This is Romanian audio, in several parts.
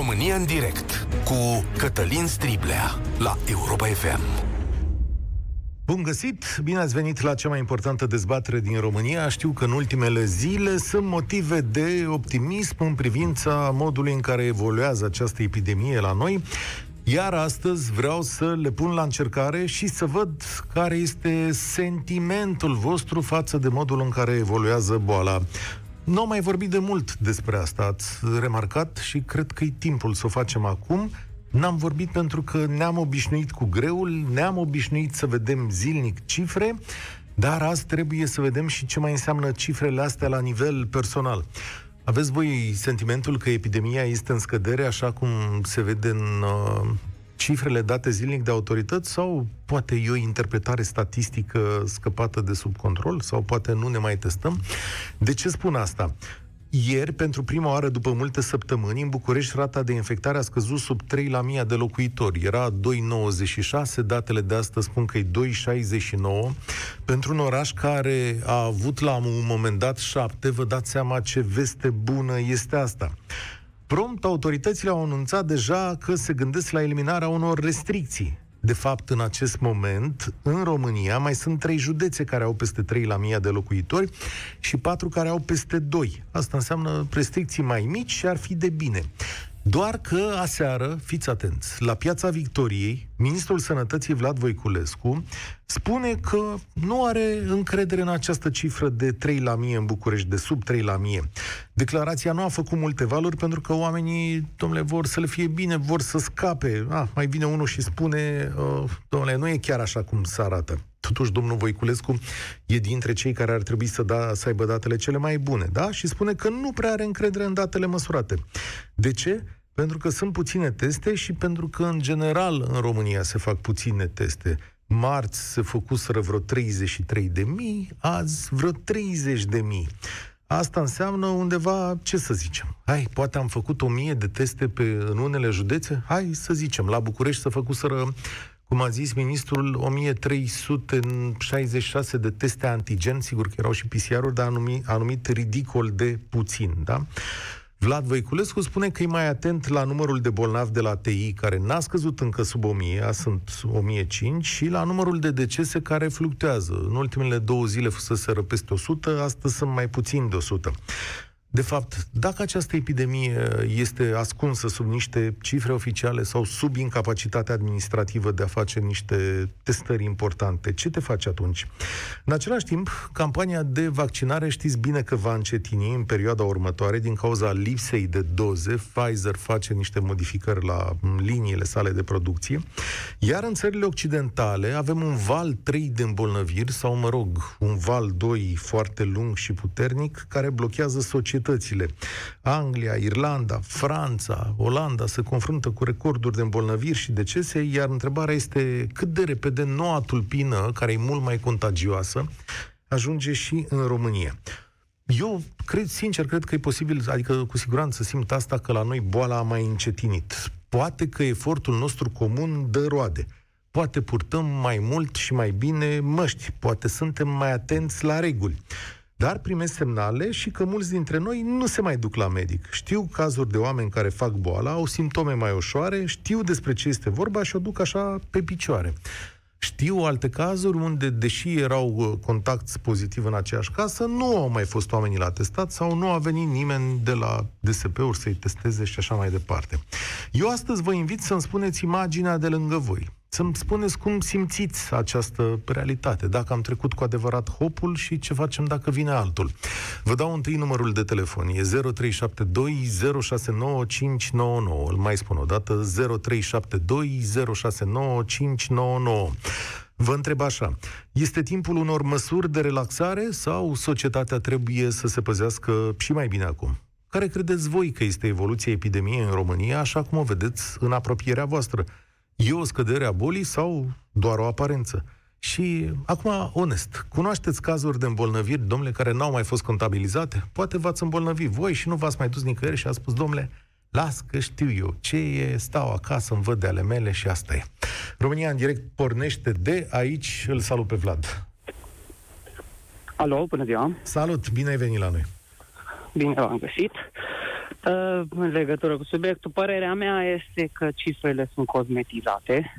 România în direct cu Cătălin Striblea la Europa FM. Bun găsit! Bine ați venit la cea mai importantă dezbatere din România. Știu că în ultimele zile sunt motive de optimism în privința modului în care evoluează această epidemie la noi. Iar astăzi vreau să le pun la încercare și să văd care este sentimentul vostru față de modul în care evoluează boala. Nu am mai vorbit de mult despre asta, ați remarcat și cred că e timpul să o facem acum. N-am vorbit pentru că ne-am obișnuit cu greul, ne-am obișnuit să vedem zilnic cifre, dar azi trebuie să vedem și ce mai înseamnă cifrele astea la nivel personal. Aveți voi sentimentul că epidemia este în scădere, așa cum se vede în uh, cifrele date zilnic de autorități sau poate e o interpretare statistică scăpată de sub control sau poate nu ne mai testăm? De ce spun asta? Ieri, pentru prima oară după multe săptămâni, în București rata de infectare a scăzut sub 3 la 1000 de locuitori. Era 2,96, datele de astăzi spun că e 2,69. Pentru un oraș care a avut la un moment dat 7, vă dați seama ce veste bună este asta. Prompt, autoritățile au anunțat deja că se gândesc la eliminarea unor restricții. De fapt, în acest moment, în România, mai sunt trei județe care au peste 3 la mii de locuitori și patru care au peste 2. Asta înseamnă restricții mai mici și ar fi de bine. Doar că aseară, fiți atenți, la Piața Victoriei, ministrul Sănătății Vlad Voiculescu spune că nu are încredere în această cifră de 3 la mie în București, de sub 3 la mie. Declarația nu a făcut multe valori pentru că oamenii, domnule, vor să le fie bine, vor să scape. Ah, mai vine unul și spune, uh, domnule, nu e chiar așa cum se arată. Totuși, domnul Voiculescu e dintre cei care ar trebui să, da, să aibă datele cele mai bune, da? Și spune că nu prea are încredere în datele măsurate. De ce? Pentru că sunt puține teste și pentru că, în general, în România se fac puține teste. Marți se făcuseră vreo 33 de mii, azi vreo 30 de mii. Asta înseamnă undeva, ce să zicem, hai, poate am făcut o mie de teste pe, în unele județe, hai să zicem, la București să făcuseră cum a zis ministrul, 1366 de teste antigen, sigur că erau și PCR-uri, dar a numit, a numit ridicol de puțin, da? Vlad Voiculescu spune că e mai atent la numărul de bolnavi de la TI, care n-a scăzut încă sub 1000, sunt 1005, și la numărul de decese care fluctuează. În ultimele două zile fusese peste 100, astăzi sunt mai puțin de 100. De fapt, dacă această epidemie este ascunsă sub niște cifre oficiale sau sub incapacitatea administrativă de a face niște testări importante, ce te faci atunci? În același timp, campania de vaccinare știți bine că va încetini în perioada următoare din cauza lipsei de doze. Pfizer face niște modificări la liniile sale de producție. Iar în țările occidentale avem un val 3 de îmbolnăviri sau, mă rog, un val 2 foarte lung și puternic care blochează societatea societățile. Anglia, Irlanda, Franța, Olanda se confruntă cu recorduri de îmbolnăviri și decese, iar întrebarea este cât de repede noua tulpină, care e mult mai contagioasă, ajunge și în România. Eu cred, sincer, cred că e posibil, adică cu siguranță simt asta, că la noi boala a mai încetinit. Poate că efortul nostru comun dă roade. Poate purtăm mai mult și mai bine măști, poate suntem mai atenți la reguli. Dar primesc semnale și că mulți dintre noi nu se mai duc la medic. Știu cazuri de oameni care fac boala, au simptome mai ușoare, știu despre ce este vorba și o duc așa pe picioare. Știu alte cazuri unde, deși erau uh, contacti pozitiv în aceeași casă, nu au mai fost oamenii la testat sau nu a venit nimeni de la DSP-uri să-i testeze și așa mai departe. Eu astăzi vă invit să-mi spuneți imaginea de lângă voi să-mi spuneți cum simțiți această realitate, dacă am trecut cu adevărat hopul și ce facem dacă vine altul. Vă dau întâi numărul de telefon, e 0372 069599, îl mai spun o dată, 0372 069599. Vă întreb așa, este timpul unor măsuri de relaxare sau societatea trebuie să se păzească și mai bine acum? Care credeți voi că este evoluția epidemiei în România, așa cum o vedeți în apropierea voastră? E o scădere a bolii sau doar o aparență? Și acum, onest, cunoașteți cazuri de îmbolnăviri, domnule, care n-au mai fost contabilizate? Poate v-ați îmbolnăvit voi și nu v-ați mai dus nicăieri și a spus, domnule, las că știu eu ce e, stau acasă, îmi văd de ale mele și asta e. România în direct pornește de aici, îl salut pe Vlad. Alo, bună ziua! Salut, bine ai venit la noi! Bine v-am găsit! Uh, în legătură cu subiectul, părerea mea este că cifrele sunt cosmetizate,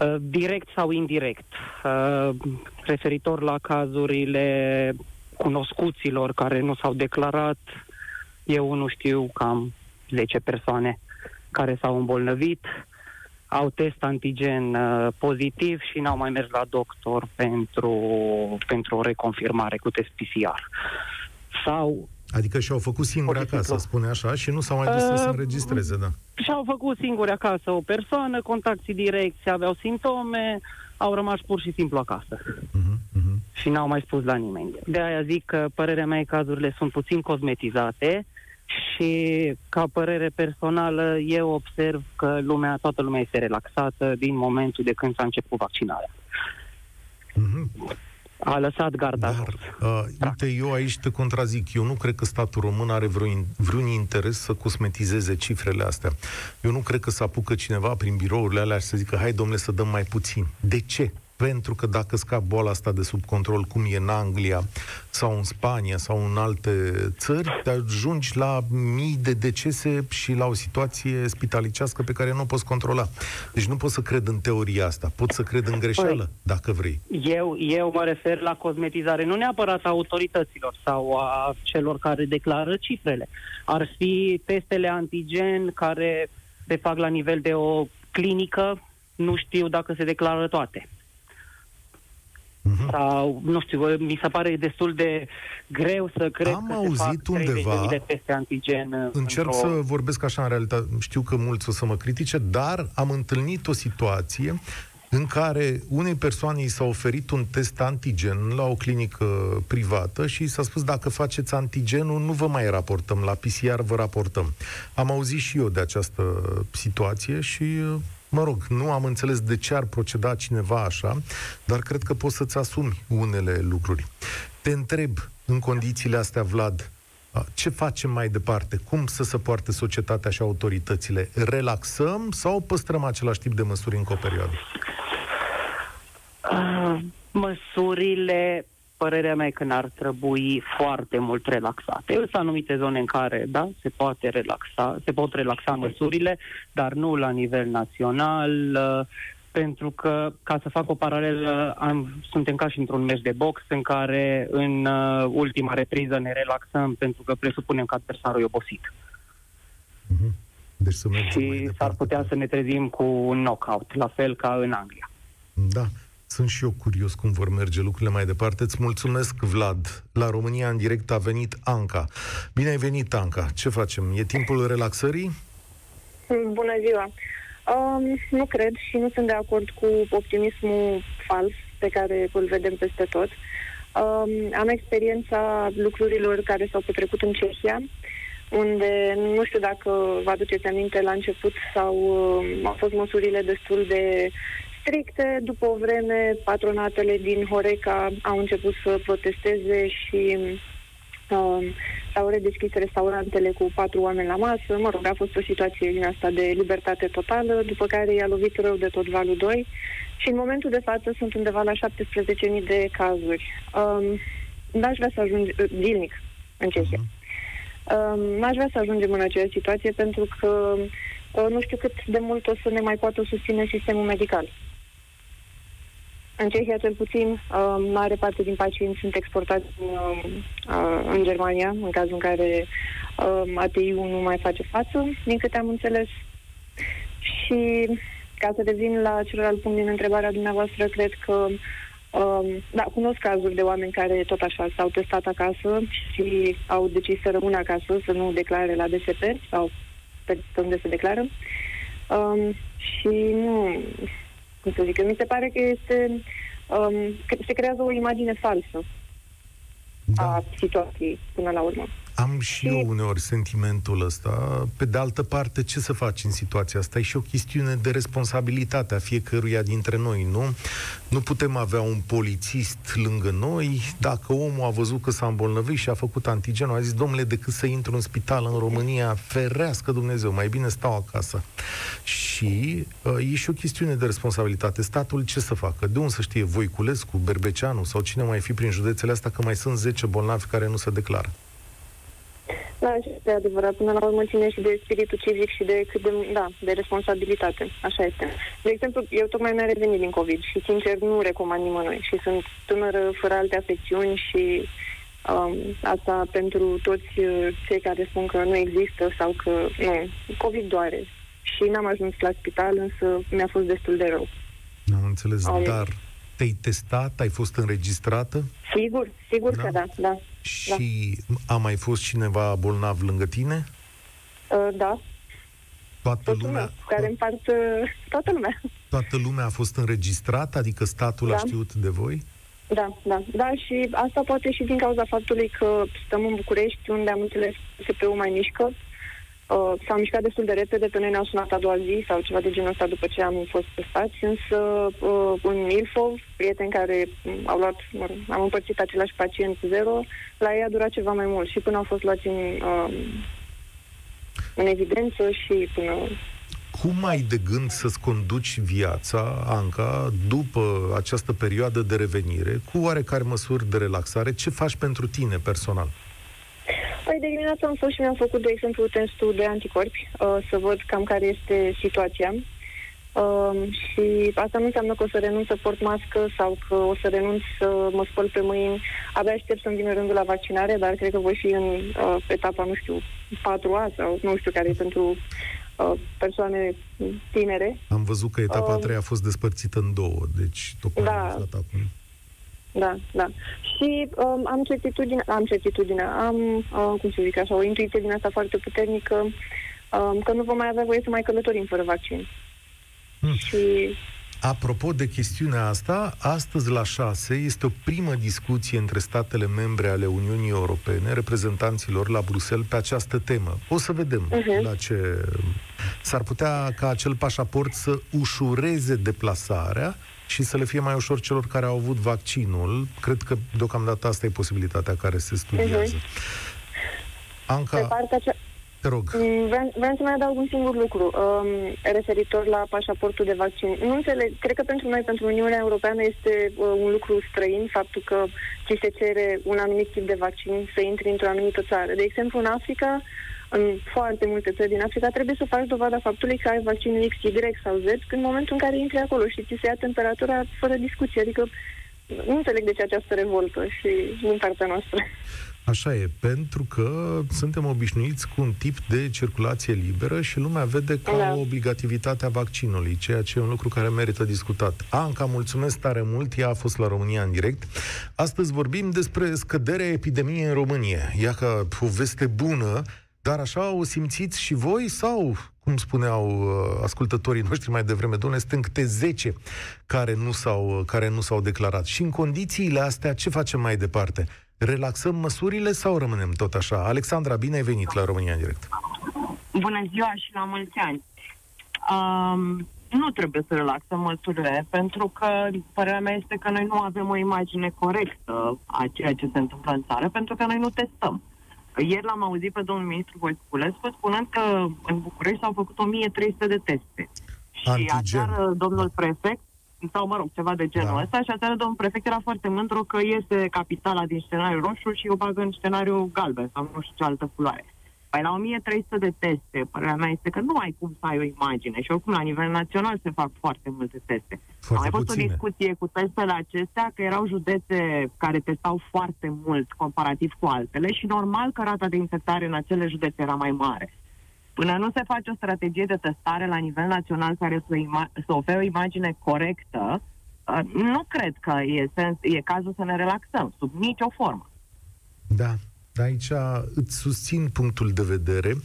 uh, direct sau indirect, uh, referitor la cazurile cunoscuților care nu s-au declarat, eu nu știu cam 10 persoane care s-au îmbolnăvit, au test antigen uh, pozitiv și n-au mai mers la doctor pentru, pentru o reconfirmare cu test PCR. Sau Adică și-au făcut singuri acasă, spune așa, și nu s-au mai dus uh, să se înregistreze, da. Și-au făcut singuri acasă o persoană, contactii direcți, aveau simptome, au rămas pur și simplu acasă. Uh-huh, uh-huh. Și n-au mai spus la nimeni. De aia zic că părerea mea cazurile sunt puțin cosmetizate și ca părere personală eu observ că lumea, toată lumea este relaxată din momentul de când s-a început vaccinarea. Uh-huh a lăsat garda. Dar, uh, uite, eu aici te contrazic. Eu nu cred că statul român are vreun, vreun interes să cosmetizeze cifrele astea. Eu nu cred că să apucă cineva prin birourile alea și să zică, hai domnule să dăm mai puțin. De ce? Pentru că dacă scap boala asta de sub control, cum e în Anglia sau în Spania sau în alte țări, te ajungi la mii de decese și la o situație spitalicească pe care nu o poți controla. Deci nu pot să cred în teoria asta, pot să cred în greșeală, păi, dacă vrei. Eu, eu mă refer la cosmetizare, nu neapărat a autorităților sau a celor care declară cifrele. Ar fi testele antigen care se fac la nivel de o clinică, nu știu dacă se declară toate. Uh-huh. Sau, nu știu, mi se pare destul de greu să cred Am că auzit se fac undeva, de teste antigen. Încerc într-o... să vorbesc așa în realitate, știu că mulți o să mă critique, dar am întâlnit o situație în care unei persoane i s-a oferit un test antigen la o clinică privată și i s-a spus dacă faceți antigenul, nu vă mai raportăm, la PCR vă raportăm. Am auzit și eu de această situație și Mă rog, nu am înțeles de ce ar proceda cineva așa, dar cred că poți să-ți asumi unele lucruri. Te întreb, în condițiile astea, Vlad, ce facem mai departe? Cum să se poarte societatea și autoritățile? Relaxăm sau păstrăm același tip de măsuri încă o perioadă? Uh, măsurile părerea mea e că n-ar trebui foarte mult relaxate. Sunt anumite zone în care, da, se poate relaxa, se pot relaxa măsurile, dar nu la nivel național, uh, pentru că, ca să fac o paralelă, am, suntem ca și într-un meci de box în care în uh, ultima repriză ne relaxăm pentru că presupunem că adversarul e obosit. Uh-huh. Deci să și s-ar putea să ne trezim cu un knockout, la fel ca în Anglia. Da. Sunt și eu curios cum vor merge lucrurile mai departe. Îți mulțumesc, Vlad. La România în direct a venit Anca. Bine ai venit, Anca. Ce facem? E timpul relaxării? Bună ziua! Um, nu cred și nu sunt de acord cu optimismul fals pe care îl vedem peste tot. Um, am experiența lucrurilor care s-au petrecut în Cehia, unde nu știu dacă vă aduceți aminte la început sau uh, au fost măsurile destul de stricte. După o vreme, patronatele din Horeca au început să protesteze și uh, s-au redeschis restaurantele cu patru oameni la masă. Mă rog, a fost o situație din asta de libertate totală, după care i-a lovit rău de tot valul 2 și în momentul de față sunt undeva la 17.000 de cazuri. Um, n-aș vrea să ajung zilnic în Cehia. Um, n-aș vrea să ajungem în aceeași situație pentru că uh, nu știu cât de mult o să ne mai poată susține sistemul medical. În Cehia, cel puțin, uh, mare parte din pacienți sunt exportați în, uh, uh, în Germania, în cazul în care uh, ATI-ul nu mai face față, din câte am înțeles. Și ca să revin la celălalt punct din întrebarea dumneavoastră, cred că Um, da, cunosc cazuri de oameni care tot așa s-au testat acasă și au decis să rămână acasă, să nu declare la DSP sau pe unde se declară. Um, și nu, cum să zic, mi se pare că este, um, că se creează o imagine falsă da. a situației până la urmă. Am și eu uneori sentimentul ăsta. Pe de altă parte, ce să faci în situația asta? E și o chestiune de responsabilitate a fiecăruia dintre noi, nu? Nu putem avea un polițist lângă noi. Dacă omul a văzut că s-a îmbolnăvit și a făcut antigenul, a zis, domnule, decât să intru în spital în România, ferească Dumnezeu, mai bine stau acasă. Și uh, e și o chestiune de responsabilitate. Statul ce să facă? De unde să știe Voiculescu, Berbeceanu sau cine mai fi prin județele astea că mai sunt 10 bolnavi care nu se declară? Da, este adevărat. Până la urmă ține și de spiritul civic și de cât de, da, de responsabilitate. Așa este. De exemplu, eu tocmai mi-am revenit din COVID și, sincer, nu recomand nimănui. Și sunt tânără fără alte afecțiuni și um, asta pentru toți uh, cei care spun că nu există sau că nu. COVID doare. Și n-am ajuns la spital, însă mi-a fost destul de rău. Am înțeles, um, dar te-ai testat? Ai fost înregistrată? Sigur, sigur da? că da, da. Și da. a mai fost cineva bolnav lângă tine? Uh, da. Toată Toată lumea? lumea care împart uh, toată lumea. Toată lumea a fost înregistrată? Adică statul da. a știut de voi? Da, da, da, și asta poate și din cauza faptului că stăm în București, unde am înțeles CPU mai mișcă, Uh, s-au mișcat destul de repede, pe noi ne-au sunat a doua zi sau ceva de genul ăsta după ce am fost testați, însă uh, în Ilfov, prieteni care au luat, mă rog, am împărțit același pacient zero, la ei a durat ceva mai mult și până au fost luați în, uh, în evidență și până cum ai de gând să-ți conduci viața, Anca, după această perioadă de revenire, cu oarecare măsuri de relaxare? Ce faci pentru tine personal? Păi de dimineață am fost și mi-am făcut, de exemplu, testul de anticorpi, uh, să văd cam care este situația. Uh, și asta nu înseamnă că o să renunț să port mască sau că o să renunț să mă spăl pe mâini. Abia aștept să-mi vină rândul la vaccinare, dar cred că voi fi în uh, etapa, nu știu, 4A sau nu știu care e pentru uh, persoane tinere. Am văzut că etapa uh, 3 a fost despărțită în două, deci tocmai da. am aflat acum. Da, da. Și um, am certitudine, am certitudine, am, uh, cum să zic așa, o intuiție din asta foarte puternică, um, că nu vom mai avea voie să mai călătorim fără vaccin. Hmm. Și Apropo de chestiunea asta, astăzi la 6 este o primă discuție între statele membre ale Uniunii Europene, reprezentanților la Bruxelles, pe această temă. O să vedem uh-huh. la ce... S-ar putea ca acel pașaport să ușureze deplasarea și să le fie mai ușor celor care au avut vaccinul. Cred că deocamdată asta e posibilitatea care se studiază. Uh-huh. Anca, Pe partea ce... te rog. Mm, vreau, vreau să mai adaug un singur lucru um, referitor la pașaportul de vaccin. Nu înțeleg, cred că pentru noi, pentru Uniunea Europeană, este uh, un lucru străin faptul că ți se cere un anumit tip de vaccin să intri într-o anumită țară. De exemplu, în Africa, în foarte multe țări din Africa, trebuie să faci dovada faptului că ai vaccinul X, Y sau Z în momentul în care intri acolo și ți se ia temperatura fără discuție. Adică nu înțeleg de ce această revoltă și din partea noastră. Așa e, pentru că suntem obișnuiți cu un tip de circulație liberă și lumea vede ca da. o obligativitate a vaccinului, ceea ce e un lucru care merită discutat. Anca, mulțumesc tare mult, ea a fost la România în direct. Astăzi vorbim despre scăderea epidemiei în România. Ia ca o veste bună, dar așa o simțiți și voi sau, cum spuneau uh, ascultătorii noștri mai devreme, domnule, sunt câte 10 care nu, s-au, uh, care nu s-au declarat. Și în condițiile astea, ce facem mai departe? Relaxăm măsurile sau rămânem tot așa? Alexandra, bine ai venit la România în direct. Bună ziua și la mulți ani. Um, nu trebuie să relaxăm măsurile, pentru că părerea mea este că noi nu avem o imagine corectă a ceea ce se întâmplă în țară, pentru că noi nu testăm. Ieri l-am auzit pe domnul ministru Voiculescu spunând că în București s-au făcut 1300 de teste. Și aseară domnul prefect, sau mă rog, ceva de genul da. ăsta, și aseară domnul prefect era foarte mândru că iese capitala din scenariul roșu și o bagă în scenariul galben sau nu știu ce altă culoare. Păi la 1300 de teste, părerea mea este că nu ai cum să ai o imagine și oricum la nivel național se fac foarte multe teste. Foarte Am mai fost o discuție cu testele acestea că erau județe care testau foarte mult comparativ cu altele și normal că rata de infectare în acele județe era mai mare. Până nu se face o strategie de testare la nivel național care să, ima- să ofere o imagine corectă, uh, nu cred că e, sens, e cazul să ne relaxăm, sub nicio formă. Da, Aici îți susțin punctul de vedere,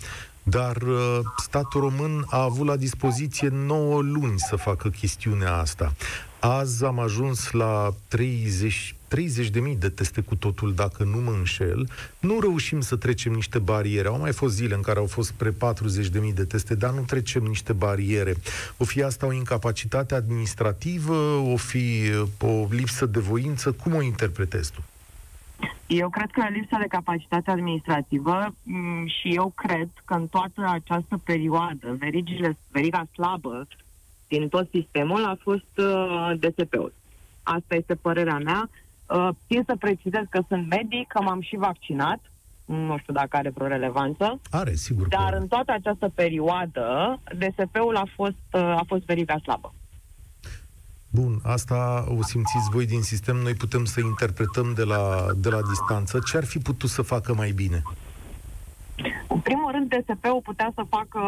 dar uh, statul român a avut la dispoziție 9 luni să facă chestiunea asta. Azi am ajuns la 30, 30 de mii de teste cu totul, dacă nu mă înșel. Nu reușim să trecem niște bariere. Au mai fost zile în care au fost spre 40 de mii de teste, dar nu trecem niște bariere. O fi asta o incapacitate administrativă, o fi uh, o lipsă de voință? Cum o interpretezi tu? Eu cred că lipsa de capacitate administrativă mm, și eu cred că în toată această perioadă verigile, veriga slabă din tot sistemul a fost uh, DSP-ul. Asta este părerea mea. Uh, țin să precizez că sunt medic, că m-am și vaccinat. nu știu dacă are vreo relevanță. Are, sigur. Dar că... în toată această perioadă, DSP-ul a fost, uh, a fost veriga slabă. Bun, asta o simțiți voi din sistem, noi putem să interpretăm de la, de la distanță. Ce ar fi putut să facă mai bine? În primul rând, DSP-ul putea să facă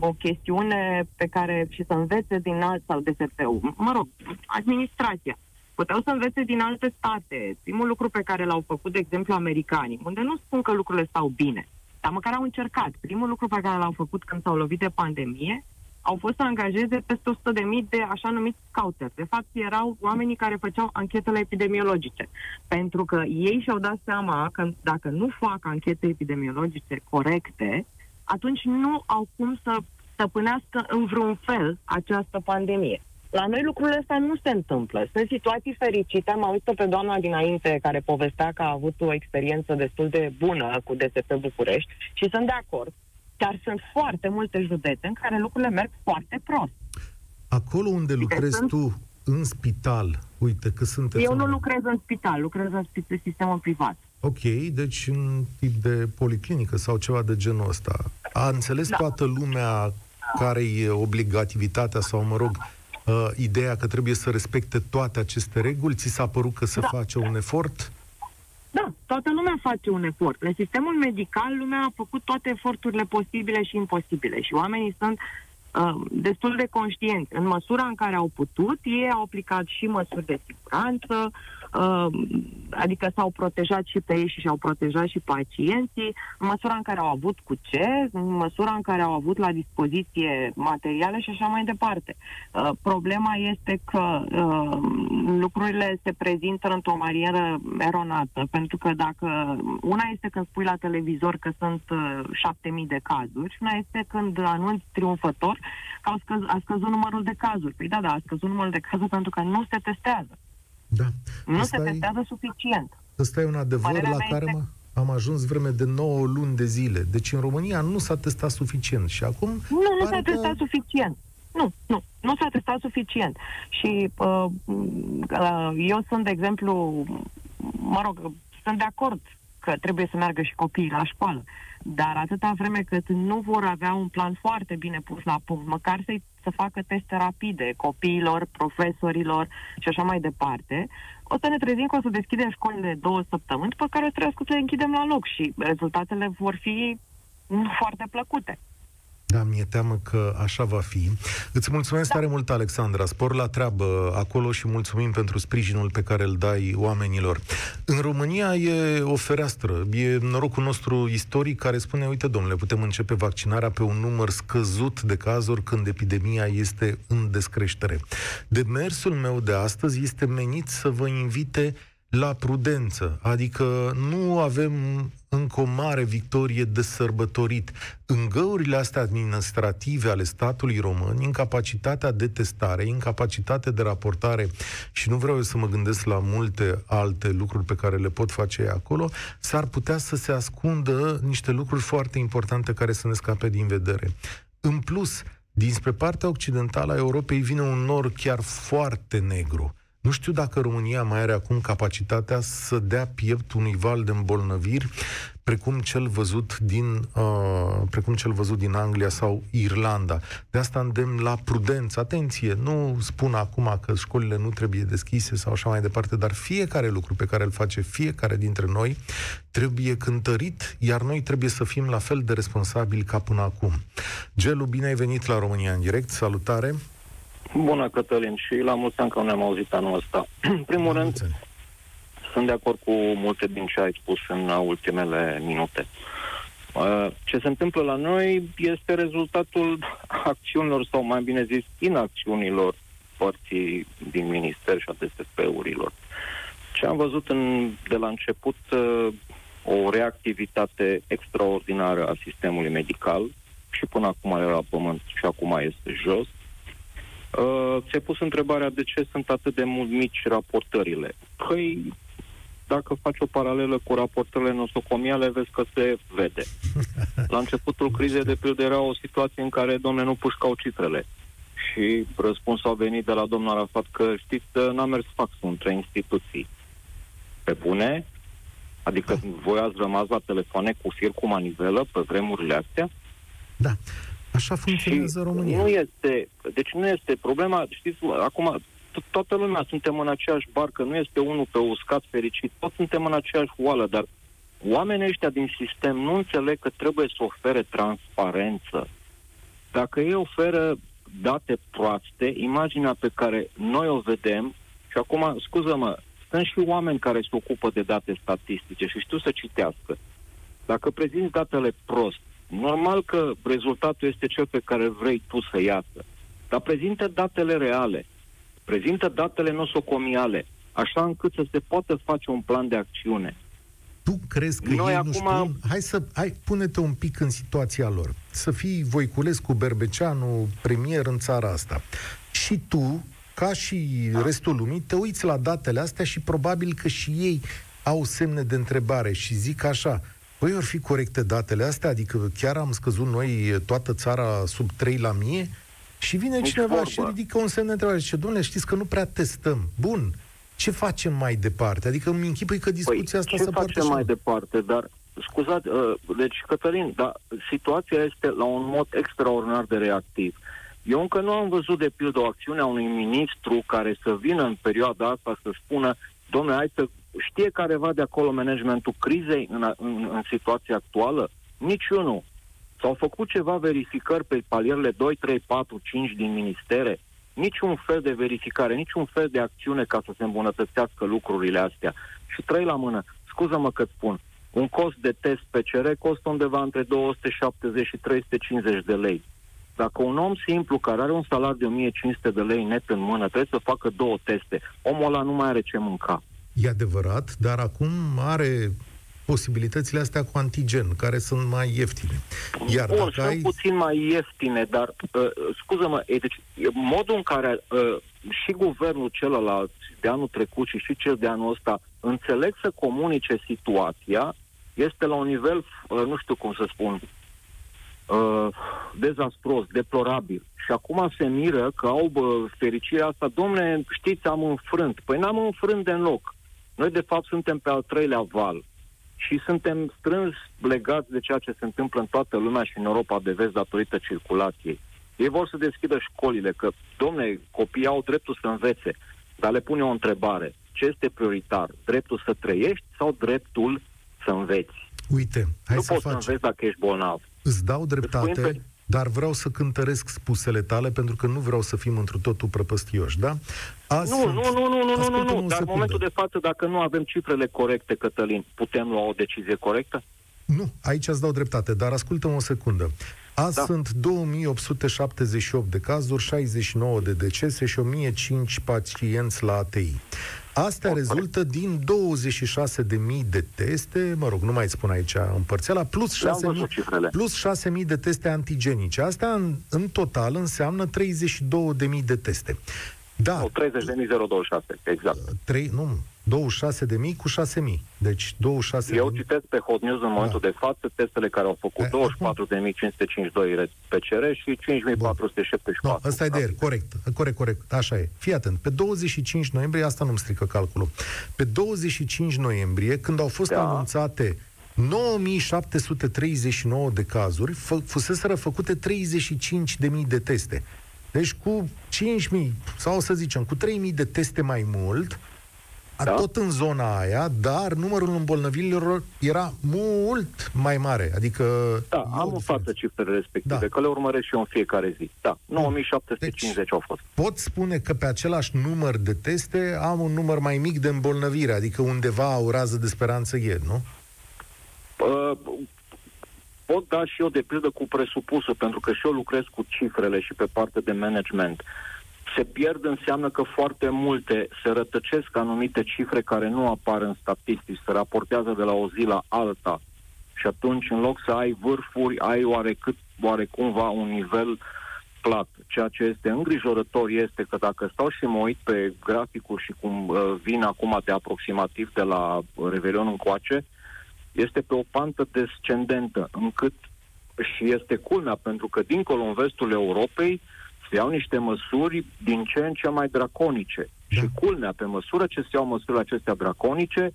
o chestiune pe care și să învețe din alt, sau DSP-ul, mă rog, administrația. Puteau să învețe din alte state. Primul lucru pe care l-au făcut, de exemplu, americanii, unde nu spun că lucrurile stau bine, dar măcar au încercat. Primul lucru pe care l-au făcut când s-au lovit de pandemie au fost să angajeze peste 100.000 de, mii de așa numiți scouter. De fapt, erau oamenii care făceau anchetele epidemiologice. Pentru că ei și-au dat seama că dacă nu fac anchete epidemiologice corecte, atunci nu au cum să stăpânească în vreun fel această pandemie. La noi lucrurile astea nu se întâmplă. Sunt situații fericite. Am auzit pe doamna dinainte care povestea că a avut o experiență destul de bună cu DSP București și sunt de acord. Dar sunt foarte multe județe în care lucrurile merg foarte prost. Acolo unde lucrezi sunt... tu, în spital, uite că sunteți... Eu nu lucrez în spital, lucrez în sistemul privat. Ok, deci în tip de policlinică sau ceva de genul ăsta. A înțeles da. toată lumea care e obligativitatea sau, mă rog, uh, ideea că trebuie să respecte toate aceste reguli? Ți s-a părut că se da. face un efort? Da, toată lumea face un efort. În sistemul medical, lumea a făcut toate eforturile posibile și imposibile și oamenii sunt uh, destul de conștienți. În măsura în care au putut, ei au aplicat și măsuri de siguranță, uh, adică s-au protejat și pe ei și și-au protejat și pacienții, în măsura în care au avut cu ce, în măsura în care au avut la dispoziție materiale și așa mai departe. Uh, problema este că uh, lucrurile se prezintă într-o manieră eronată, pentru că dacă una este când spui la televizor că sunt șapte mii de cazuri, una este când anunți triumfător că a, scăz- a scăzut numărul de cazuri. Păi da, da, a scăzut numărul de cazuri pentru că nu se testează. Da. Nu asta se testează e, suficient. Ăsta e un adevăr Părerea la care este... am ajuns vreme de 9 luni de zile. Deci în România nu s-a testat suficient și acum... Nu, nu s-a că... testat suficient. Nu, nu, nu s-a testat suficient. Și uh, uh, eu sunt, de exemplu, mă rog, sunt de acord că trebuie să meargă și copiii la școală. Dar atâta vreme cât nu vor avea un plan foarte bine pus la punct, măcar să să facă teste rapide copiilor, profesorilor și așa mai departe, o să ne trezim că o să deschidem școlile două săptămâni, pe care trebuie să le închidem la loc și rezultatele vor fi foarte plăcute. Da, mi-e teamă că așa va fi. Îți mulțumesc da. tare mult, Alexandra. Spor la treabă acolo și mulțumim pentru sprijinul pe care îl dai oamenilor. În România e o fereastră, e norocul nostru istoric care spune, uite, domnule, putem începe vaccinarea pe un număr scăzut de cazuri când epidemia este în descreștere. Demersul meu de astăzi este menit să vă invite la prudență, adică nu avem încă o mare victorie de sărbătorit. În găurile astea administrative ale statului român, incapacitatea de testare, incapacitatea de raportare și nu vreau să mă gândesc la multe alte lucruri pe care le pot face acolo, s-ar putea să se ascundă niște lucruri foarte importante care să ne scape din vedere. În plus, dinspre partea occidentală a Europei vine un nor chiar foarte negru nu știu dacă România mai are acum capacitatea să dea piept unui val de îmbolnăviri precum cel văzut din, uh, precum cel văzut din Anglia sau Irlanda. De asta îndemn la prudență. Atenție, nu spun acum că școlile nu trebuie deschise sau așa mai departe, dar fiecare lucru pe care îl face fiecare dintre noi trebuie cântărit, iar noi trebuie să fim la fel de responsabili ca până acum. Gelu, bine ai venit la România în direct. Salutare! Bună, Cătălin, și la mulți ani că nu am auzit anul ăsta. În primul rând, sunt de acord cu multe din ce ai spus în ultimele minute. Uh, ce se întâmplă la noi este rezultatul acțiunilor, sau mai bine zis, inacțiunilor părții din minister și a DSP-urilor. Ce am văzut în, de la început, uh, o reactivitate extraordinară a sistemului medical și până acum era la pământ și acum este jos. Uh, ți-ai pus întrebarea de ce sunt atât de mult mici raportările. Păi, dacă faci o paralelă cu raportările nosocomiale, vezi că se vede. La începutul crizei, de pildă, era o situație în care, domne, nu pușcau cifrele. Și răspunsul a venit de la domnul Arafat că, știți, n-a mers faxul între instituții. Pe bune, Adică Da. voi ați rămas la telefoane cu fir cu manivelă pe vremurile astea? Da. Așa funcționează Și România. Nu este, deci nu este problema, știți, acum to- toată lumea suntem în aceeași barcă, nu este unul pe uscat fericit, toți suntem în aceeași oală, dar oamenii ăștia din sistem nu înțeleg că trebuie să ofere transparență. Dacă ei oferă date proaste, imaginea pe care noi o vedem, și acum, scuză-mă, sunt și oameni care se ocupă de date statistice și știu să citească. Dacă prezinți datele prost, normal că rezultatul este cel pe care vrei tu să iasă. Dar prezintă datele reale, prezintă datele nosocomiale, așa încât să se poată face un plan de acțiune. Tu crezi că Noi ei nu acum- știu? Hai să, hai, pune-te un pic în situația lor. Să fii Voiculescu, Berbeceanu, premier în țara asta. Și tu, ca și restul lumii, te uiți la datele astea și probabil că și ei au semne de întrebare și zic așa, Păi ar fi corecte datele astea? Adică chiar am scăzut noi toată țara sub 3 la mie? Și vine Nici cineva vorbă. și ridică un semn de întrebare și zice, domnule, știți că nu prea testăm. Bun, ce facem mai departe? Adică îmi închipui că discuția asta păi, ce se poate facem și mai departe? Dar, scuzați, uh, deci, Cătălin, dar situația este la un mod extraordinar de reactiv. Eu încă nu am văzut, de pildă, o acțiune a unui ministru care să vină în perioada asta să spună, domnule, hai să știe careva de acolo managementul crizei în, a- în, în situația actuală? Niciunul. S-au făcut ceva verificări pe palierele 2, 3, 4, 5 din ministere? Niciun fel de verificare, niciun fel de acțiune ca să se îmbunătățească lucrurile astea. Și trei la mână, scuză-mă că spun, un cost de test PCR costă undeva între 270 și 350 de lei. Dacă un om simplu care are un salar de 1500 de lei net în mână trebuie să facă două teste, omul ăla nu mai are ce mânca. E adevărat, dar acum are posibilitățile astea cu antigen, care sunt mai ieftine. Iar Bun, dacă sunt ai... puțin mai ieftine, dar, uh, scuză-mă, e, deci, e modul în care uh, și guvernul celălalt de anul trecut și și cel de anul ăsta înțeleg să comunice situația, este la un nivel, uh, nu știu cum să spun, uh, dezastros, deplorabil. Și acum se miră că au bă, fericirea asta, domne, știți, am înfrânt. Păi n-am înfrânt deloc. Noi, de fapt, suntem pe al treilea val și suntem strâns legați de ceea ce se întâmplă în toată lumea și în Europa de vest datorită circulației. Ei vor să deschidă școlile, că, domne, copiii au dreptul să învețe, dar le pune o întrebare. Ce este prioritar? Dreptul să trăiești sau dreptul să înveți? Uite, hai nu să poți să facem. înveți dacă ești bolnav. Îți dau Îți pui dreptate, pe- dar vreau să cântăresc spusele tale, pentru că nu vreau să fim într totul prăpăstioși, da? Azi Nu, sunt- nu, nu, nu, nu, nu, nu, Ascultă-mă o nu. Dar în secundă. momentul de față, dacă nu avem cifrele corecte, Cătălin, putem lua o decizie corectă? Nu, aici îți dau dreptate, dar ascultă-mă o secundă. Azi da. Da. sunt 2878 de cazuri, 69 de decese și 1005 pacienți la ATI. Astea rezultă din 26.000 de teste, mă rog, nu mai spun aici împărțeala, plus Le-am 6.000 văzut cifrele. plus 6.000 de teste antigenice. Asta în, în total înseamnă 32.000 de teste. Da, Nu, 30.026, exact. 3, nu, 26.000 cu 6.000. Deci 26.000. Eu citesc pe Hot News în momentul de față testele care au făcut Eh, 24.552 PCR și 5.474. Nu, ăsta e de ieri, corect, corect, corect, așa e. Fii atent, pe 25 noiembrie, asta nu-mi strică calculul, pe 25 noiembrie, când au fost Da. anunțate 9739 de cazuri, fă, fuseseră făcute 35.000 de teste. Deci cu 5.000, sau să zicem, cu 3.000 de teste mai mult, a, Da. tot în zona aia, dar numărul îmbolnăvirilor era mult mai mare. Adică... Da, e o am în diferență. față cifrele respective, Da. că le urmăresc și eu în fiecare zi. Da, 9.750 Deci- au fost. pot spune că pe același număr de teste am un număr mai mic de îmbolnăvire, adică undeva o rază de speranță e, nu? Uh, pot da și eu de pildă cu presupusul, pentru că și eu lucrez cu cifrele și pe partea de management. Se pierd înseamnă că foarte multe se rătăcesc anumite cifre care nu apar în statistici, se raportează de la o zi la alta. Și atunci, în loc să ai vârfuri, ai oarecât, oarecumva un nivel plat. Ceea ce este îngrijorător este că dacă stau și mă uit pe graficul și cum uh, vin acum de aproximativ de la Revelion încoace, este pe o pantă descendentă, încât și este culmea, pentru că dincolo în vestul Europei se iau niște măsuri din ce în ce mai draconice. Da. Și culmea, pe măsură ce se iau măsurile acestea draconice,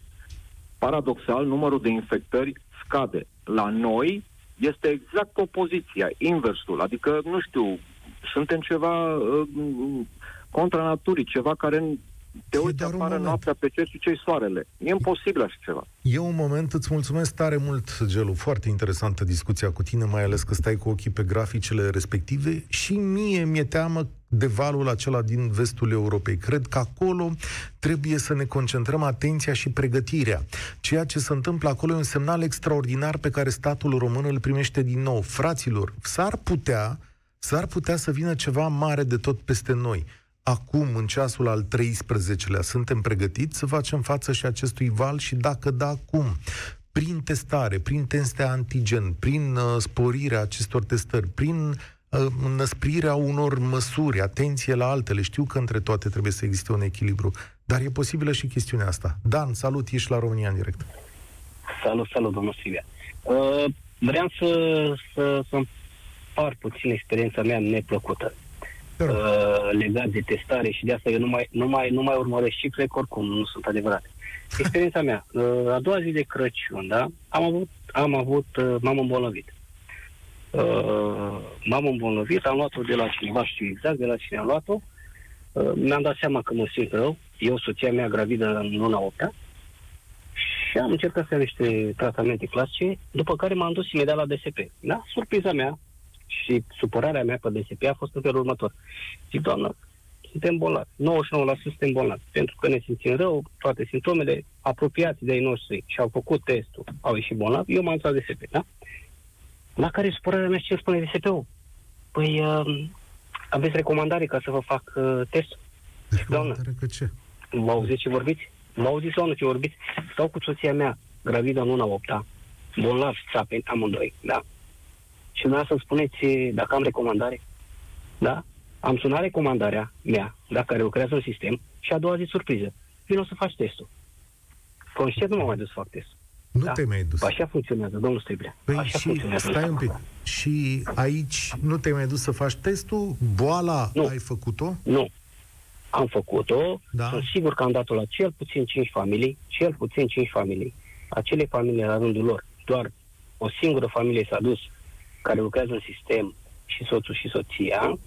paradoxal, numărul de infectări scade. La noi este exact opoziția, inversul. Adică, nu știu, suntem ceva uh, contra naturii, ceva care te uiți afară noaptea pe cer și ce soarele. E imposibil așa ceva. E un moment, îți mulțumesc tare mult, Gelu. Foarte interesantă discuția cu tine, mai ales că stai cu ochii pe graficele respective și mie mi-e teamă de valul acela din vestul Europei. Cred că acolo trebuie să ne concentrăm atenția și pregătirea. Ceea ce se întâmplă acolo e un semnal extraordinar pe care statul român îl primește din nou. Fraților, s-ar putea, s-ar putea să vină ceva mare de tot peste noi acum, în ceasul al 13-lea, suntem pregătiți să facem față și acestui val și dacă da, cum? Prin testare, prin teste antigen, prin uh, sporirea acestor testări, prin uh, năsprirea unor măsuri, atenție la altele. Știu că între toate trebuie să existe un echilibru, dar e posibilă și chestiunea asta. Dan, salut, ești la România în direct. Salut, salut, domnul Silvia. Uh, vreau să, să, să împart puțin experiența mea neplăcută uh, legat de testare și de asta eu nu mai, nu mai, nu mai urmăresc cifre, că oricum nu sunt adevărate. Experiența mea, uh, a doua zi de Crăciun, da, am avut, am avut uh, m-am îmbolnăvit. Uh, m-am îmbolnăvit, am luat-o de la cineva, știu exact de la cine am luat-o, uh, mi-am dat seama că mă simt rău, eu, soția mea, gravidă în luna 8 și am încercat să niște tratamente clasice, după care m-am dus imediat la DSP. Da? Surpriza mea, și supărarea mea pe DSP a fost în felul următor. Zic, doamnă, suntem bolnavi. 99% suntem bolnavi. Pentru că ne simțim rău, toate simptomele apropiați de ai noștri și au făcut testul, au ieșit bolnavi, eu m-am întrat DSP, da? La care supărarea mea ce spune DSP-ul? Păi, uh, aveți recomandare ca să vă fac uh, testul? Doamnă, că ce? Mă auziți ce vorbiți? Mă auziți, doamnă, ce vorbiți? Stau cu soția mea, gravidă în luna 8 bolnav, țapeni, amândoi, da? Și nu să spuneți dacă am recomandare. Da? Am sunat recomandarea mea, dacă care lucrează în sistem, și a doua zi surpriză. Vino să faci testul. Conștient nu m-am mai dus să fac testul. Nu da? te mai dus. Așa funcționează, domnul Striblea. Păi Așa și stai un pic. Și aici nu te-ai mai dus să faci testul? Boala nu. ai făcut-o? Nu. Am făcut-o. Da. Sunt sigur că am dat-o la cel puțin 5 familii. Cel puțin 5 familii. Acele familii, la rândul lor, doar o singură familie s-a dus care lucrează în sistem și soțul și soția,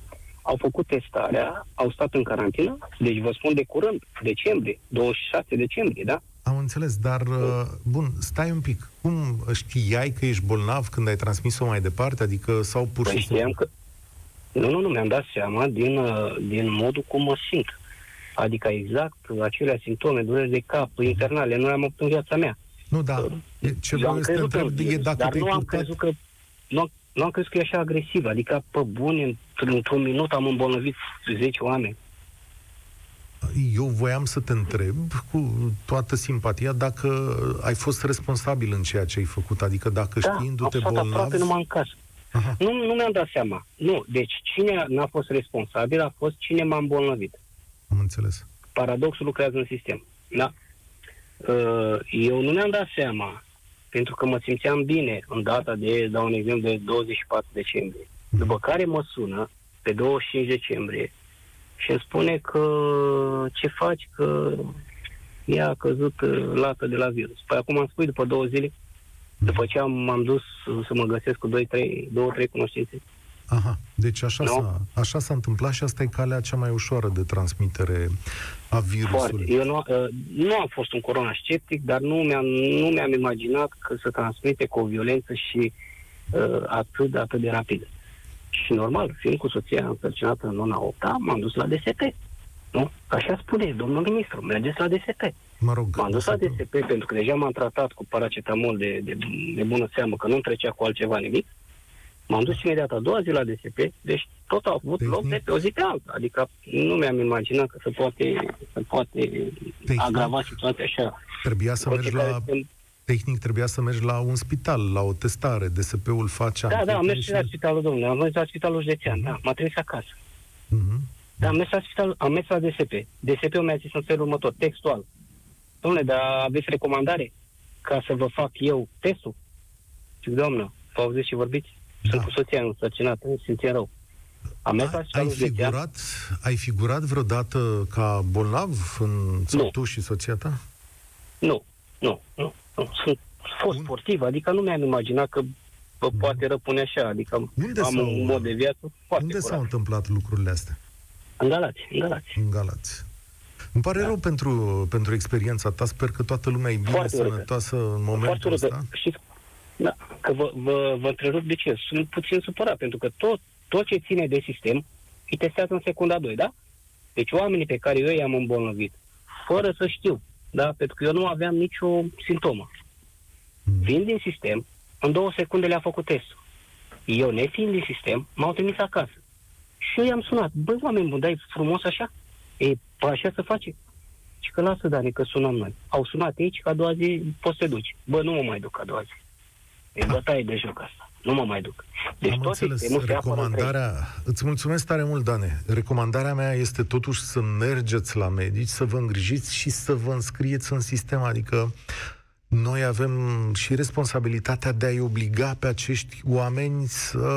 au făcut testarea, au stat în carantină, deci vă spun de curând, decembrie, 26 decembrie, da? Am înțeles, dar, uh, bun, stai un pic. Cum știai că ești bolnav când ai transmis-o mai departe? Adică, sau pur și păi simplu... Că... Nu, nu, nu, mi-am dat seama din, uh, din modul cum mă simt. Adică exact acelea simptome, dureri de cap, internale, nu le-am avut în viața mea. Nu, da. Ce vreau să te întreb e dacă dar te-ai nu am purtat... crezut că nu, nu am crezut că e așa agresiv. Adică, pe bune, într-un minut am îmbolnăvit 10 oameni. Eu voiam să te întreb cu toată simpatia dacă ai fost responsabil în ceea ce ai făcut, adică dacă da, știindu-te bolnav... aproape numai în casă. Nu, nu mi-am dat seama. Nu, deci cine n-a fost responsabil a fost cine m-a îmbolnăvit. Am înțeles. Paradoxul lucrează în sistem. Da? Uh, eu nu mi-am dat seama pentru că mă simțeam bine în data de, dau un exemplu, de 24 decembrie. După care mă sună pe 25 decembrie și îmi spune că ce faci, că ea a căzut uh, lată de la virus. Păi acum am spus după două zile, după ce am, m-am dus să mă găsesc cu 2-3 două, trei cunoștințe, Aha, deci așa, no? s-a, așa s-a întâmplat și asta e calea cea mai ușoară de transmitere a virusului. Foarte. Eu nu, uh, nu am fost un corona sceptic, dar nu mi-am, nu mi-am imaginat că se transmite cu o violență și uh, atât, de atât de rapid. Și normal, fiind cu soția însărcinată în luna 8 m-am dus la DSP. Nu? Așa spune domnul ministru, mergeți la DSP. Mă rog. M-am dus la DSP pentru că deja m-am tratat cu paracetamol de, de, de bună seamă, că nu trecea cu altceva nimic. M-am dus imediat a doua zi la DSP, deci tot a avut Tehnic. loc de pe o zi pe alta. Adică nu mi-am imaginat că se poate, se poate agrava situația așa. Trebuia să mergi la... Tehnic trebuia să mergi la un spital, la o testare. DSP-ul face Da, da, am mers și... la spitalul, domnule. Am mers la spitalul județean, da. M-a trimis acasă. Uh-huh. Da, am mers la spital, am mers la DSP. DSP-ul mi-a zis în felul următor, textual. Domnule, dar aveți recomandare ca să vă fac eu testul? Zic, doamnă, vă auziți și vorbiți? Da. Sunt cu soția însărcinată, simțim rău. Am mers ai, ai figurat, ai figurat vreodată ca bolnav în nu. tu și soția ta? Nu, nu, nu. sunt fost sportiv, adică nu mi-am imaginat că bă, Mm. poate răpune așa, adică Unde am s-au- un mod de viață foarte Unde curat. s-au întâmplat lucrurile astea? În Galați, în Galați. În Galați. Îmi pare rău pentru, pentru experiența ta. Sper că toată lumea e bine Foarte urât. sănătoasă în Foarte momentul urât. ăsta. Și, da, că vă, vă, vă întrerup de ce? Sunt puțin supărat, pentru că tot, tot ce ține de sistem îi testează în secunda 2, da? Deci oamenii pe care eu i-am îmbolnăvit, fără să știu, da? Pentru că eu nu aveam nicio simptomă. Mm. Vin din sistem, în două secunde le-a făcut testul. Eu, nefiind din sistem, m-au trimis acasă. Și eu i-am sunat. Băi, oameni buni, dai frumos așa? E, păi așa se face? Și că lasă, Dani, că sunăm noi. Au sunat aici, că a doua zi poți să te duci. Bă, nu mă mai duc a doua zi. E bătaie de joc asta. Nu mă mai duc. Deci Am tot înțeles. sistemul se apără întreg. Recomandarea... Îți mulțumesc tare mult, Dane. Recomandarea mea este totuși să mergeți la medici, să vă îngrijiți și să vă înscrieți în sistem. Adică noi avem și responsabilitatea de a-i obliga pe acești oameni să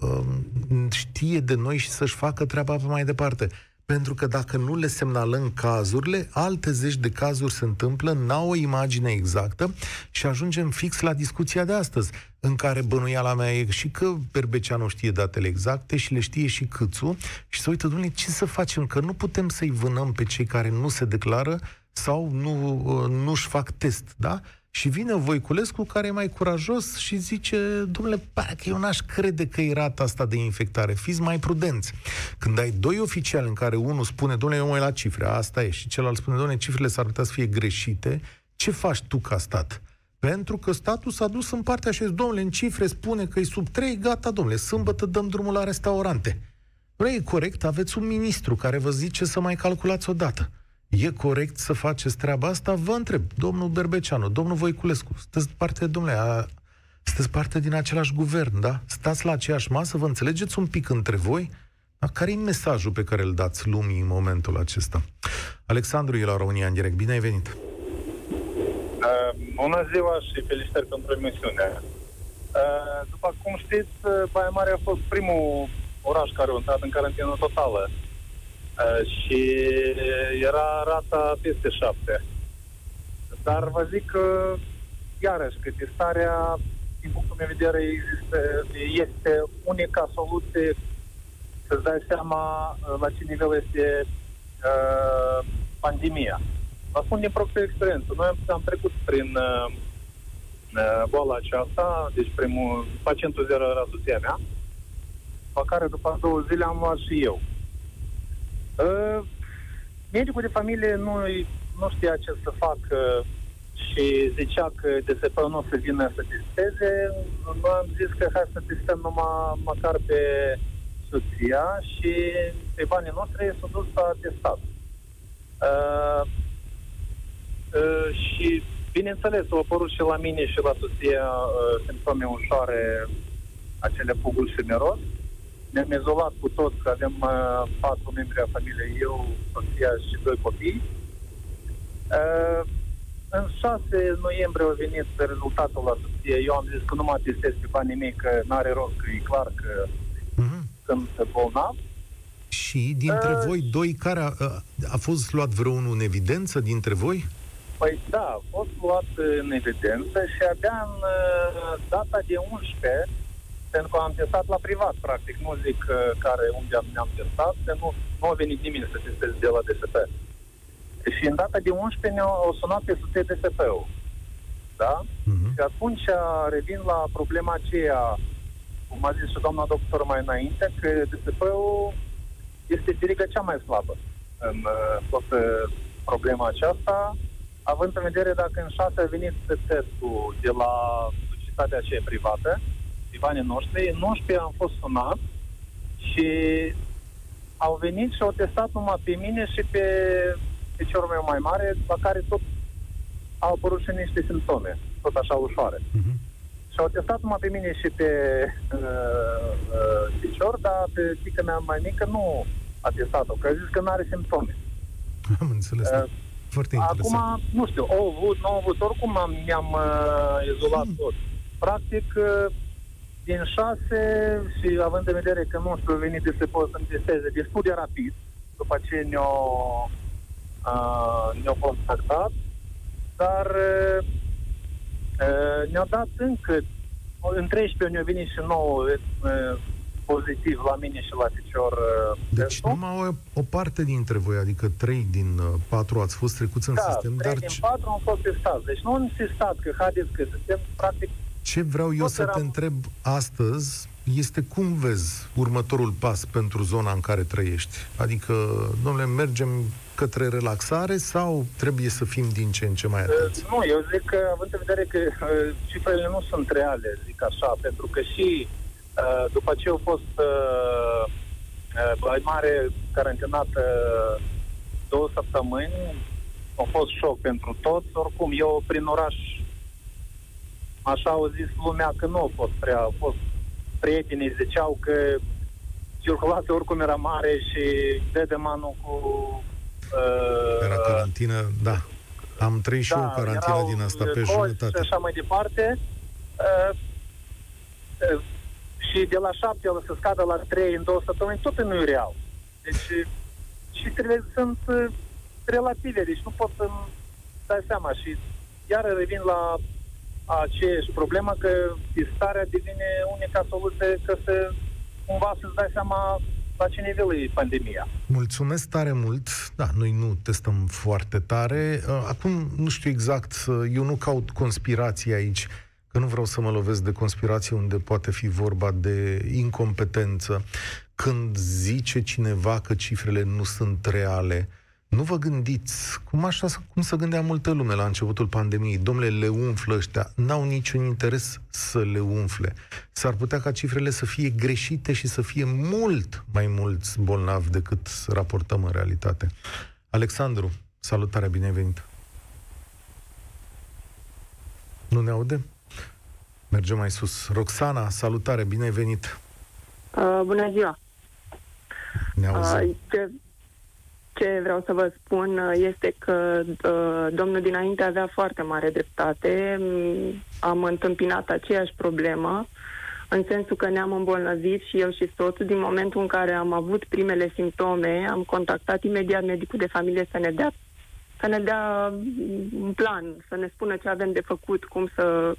um, știe de noi și să-și facă treaba pe mai departe. Pentru că dacă nu le semnalăm cazurile, alte zeci de cazuri se întâmplă, n-au o imagine exactă și ajungem fix la discuția de astăzi, în care bănuiala mea e și că Berbeceanu știe datele exacte și le știe și Câțu și să uită, domnule, ce să facem? Că nu putem să-i vânăm pe cei care nu se declară sau nu, uh, nu-și fac test, da? Și vine Voiculescu, care e mai curajos și zice, domnule, pare că eu n-aș crede că e rata asta de infectare, fiți mai prudenți. Când ai doi oficiali în care unul spune, domnule, eu mă uit la cifre, asta e, și celălalt spune, domnule, cifrele s-ar putea să fie greșite, ce faci tu ca stat? Pentru că statul s-a dus în partea și a zis, domnule, în cifre spune că e sub 3, gata, domnule, sâmbătă dăm drumul la restaurante. Vrei, e corect, aveți un ministru care vă zice să mai calculați odată. E corect să faceți treaba asta? Vă întreb, domnul Berbeceanu, domnul Voiculescu, sunteți parte, domnule, a, sunteți parte din același guvern, da? Stați la aceeași masă, vă înțelegeți un pic între voi? Da? Care e mesajul pe care îl dați lumii în momentul acesta? Alexandru e la România în direct. Bine ai venit! Uh, bună ziua și felicitări pentru emisiune. Uh, după cum știți, uh, Baia Mare a fost primul oraș care a intrat în carantină totală uh, și era rata peste șapte. Dar vă zic că, iarăși, că testarea, din punctul meu de vedere, există, este unica soluție să-ți dai seama uh, la ce nivel este uh, pandemia. Vă spun din proprie experiență. Noi am, am trecut prin uh, uh, boala aceasta, deci primul, pacientul zero era soția mea, pe care după două zile am luat și eu. Uh, medicul de familie nu, nu știa ce să facă și zicea că DSP nu o să vină să testeze. Noi am zis că hai să testăm numai măcar pe soția și pe banii noștri s-a dus s-a testat. Uh, uh, și bineînțeles, au apărut și la mine și la soția uh, simptome ușoare, acele pugul și miros. Ne-am izolat cu toți, că avem uh, patru membri a familiei, eu, soția și doi copii. Uh, în 6 noiembrie a venit rezultatul la soție. Eu am zis că nu mă testez pe banii mei, că n-are rost, că e clar că Mhm. sunt bolnav. Și dintre Uh, voi doi, care a, a fost luat vreunul în evidență dintre voi? Păi da, a fost luat în evidență și abia în uh, data de 11, pentru că am testat la privat, practic, nu zic uh, care, unde am, ne-am testat, că nu, nu a venit nimeni să testeze de la DSP. Și în data de 11 ne-au sunat pe soție DSP-ul. Da? Mhm. Și atunci revin la problema aceea, cum a zis și doamna doctor mai înainte, că DSP-ul este veriga cea mai slabă în uh, toată problema aceasta, având în vedere dacă în șase a venit testul de la societatea aceea privată, de banii noștri, în 11 am fost sunat și au venit și au testat numai pe mine și pe piciorul meu mai mare, la care tot au apărut și niște simptome, tot așa ușoare. Mhm. Și au testat numai pe mine și pe uh, uh, picior, dar pe fiica mea mai mică nu a testat-o, că a zis că nu are simptome. Am înțeles. Uh, Foarte interesant. Acum, nu știu, au avut, nu au avut, oricum am, mi-am uh, izolat Hmm. tot. Practic, uh, din șase și având în vedere că nu știu venit de se pot să-mi testeze destul de rapid, după ce ne-au uh, ne-au contactat, dar uh, Uh, ne-au dat încă, în 13 ne-au venit și nouă uh, pozitiv la mine și la picior. Uh, deci numai o, o parte dintre voi, adică 3 din 4 ați fost trecuți în da, sistem, 3 dar... din 4 am fost testați. Deci nu am testat, că haideți că suntem practic... Ce vreau eu să eram... te întreb astăzi este cum vezi următorul pas pentru zona în care trăiești? Adică, domnule, mergem către relaxare sau trebuie să fim din ce în ce mai atenți? Uh, nu, eu zic că, având în vedere că uh, cifrele nu sunt reale, zic așa, pentru că și uh, după ce au fost uh, uh, mai mare carantinată două săptămâni, a fost șoc pentru toți. Oricum, eu prin oraș, așa au zis lumea că nu a fost prea, a fost prietenii ziceau că circulația oricum era mare și dedemanul cu... Uh, era carantină, da. Am trăit și da, eu carantina din asta pe jumătate. Și așa mai departe. Uh, uh, și de la șapte să scadă la trei în două săptămâni, tot nu e real. Deci, și trebuie sunt uh, relative, deci nu pot să-mi dai seama. Și iar revin la aceeași problemă că testarea devine unica soluție că să cumva să-ți dai seama la ce nivel e pandemia. Mulțumesc tare mult. Da, noi nu testăm foarte tare. Uh, acum, nu știu exact, uh, eu nu caut conspirații aici, că nu vreau să mă lovesc de conspirație unde poate fi vorba de incompetență. Când zice cineva că cifrele nu sunt reale, nu vă gândiți, cum așa, cum să gândea multă lume la începutul pandemiei, domnule, le umflă ăștia, n-au niciun interes să le umfle. S-ar putea ca cifrele să fie greșite și să fie mult mai mulți bolnavi decât raportăm în realitate. Alexandru, salutare, bine venit! Nu ne aude? Mergem mai sus. Roxana, salutare, bine venit! Uh, bună ziua! Ne auzim. Uh, ce ce vreau să vă spun uh, este că uh, domnul dinainte avea foarte mare dreptate. Mm, am întâmpinat aceeași problemă, în sensul că ne-am îmbolnăvit și eu și soțul. Din momentul în care am avut primele simptome, am contactat imediat medicul de familie să ne dea să ne dea un plan, să ne spună ce avem de făcut, cum să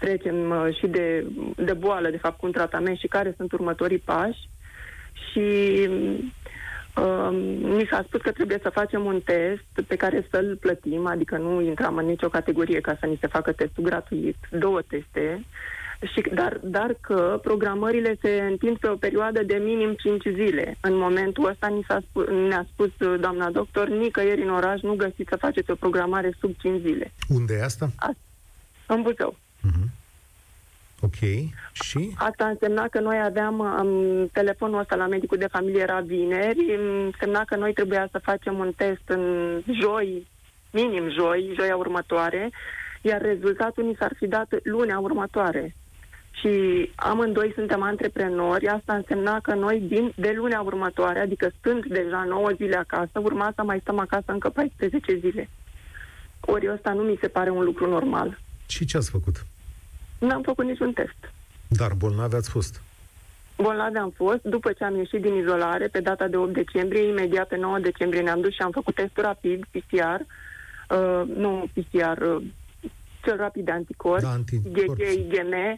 trecem uh, și de, de boală, de fapt, cu un tratament și care sunt următorii pași. Și Uh, mi s-a spus că trebuie să facem un test pe care să-l plătim, adică nu intram în nicio categorie ca să ni se facă testul gratuit, două teste, și, dar, dar că programările se întind pe o perioadă de minim 5 zile. În momentul ăsta ni s-a spus, ne-a spus doamna doctor, nicăieri în oraș nu găsiți să faceți o programare sub 5 zile. Unde e asta? A, în Buzău. Uh-huh. Ok. Și? Asta însemna că noi aveam um, telefonul ăsta la medicul de familie era vineri, însemna că noi trebuia să facem un test în joi, minim joi, joia următoare, iar rezultatul ni s-ar fi dat lunea următoare. Și amândoi suntem antreprenori, asta însemna că noi din, de lunea următoare, adică stând deja 9 zile acasă, urma să mai stăm acasă încă 14 zile. Ori ăsta nu mi se pare un lucru normal. Și ce ați făcut? N-am făcut niciun test. Dar bolnavi ați fost? Bolnavi am fost. După ce am ieșit din izolare, pe data de 8 decembrie, imediat pe 9 decembrie ne-am dus și am făcut testul rapid, PCR, uh, nu PCR, uh, cel rapid de anticorp, da, anticorp. IgG,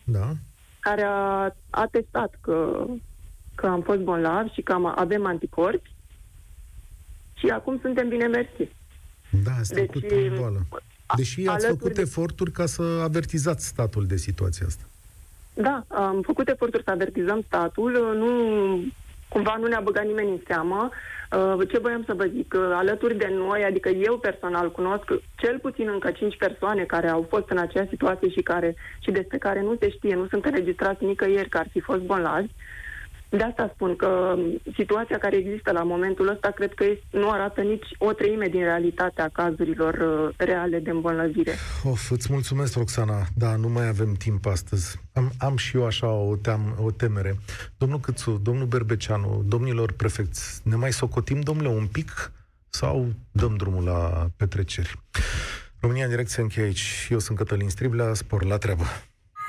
da. care a atestat că, că am fost bolnav și că am, avem anticorpi și acum suntem bine mersi. Da, ați deci, boală. Deși ați făcut de... eforturi ca să avertizați statul de situația asta. Da, am făcut eforturi să avertizăm statul, nu, cumva nu ne-a băgat nimeni în seamă. Uh, ce voiam să vă zic? Alături de noi, adică eu personal cunosc cel puțin încă cinci persoane care au fost în aceeași situație și, care, și despre care nu se știe, nu sunt înregistrați nicăieri că ar fi fost bolnavi. De asta spun că situația care există la momentul ăsta cred că nu arată nici o treime din realitatea cazurilor uh, reale de îmbolnăvire. Of, îți mulțumesc, Roxana. Da, nu mai avem timp astăzi. Am, am și eu așa o, team, o temere. Domnul Câțu, domnul Berbeceanu, domnilor prefecți, ne mai socotim, domnule, un pic sau dăm drumul la petreceri? România în direct se încheie aici. Eu sunt Cătălin Striblea, spor la treabă.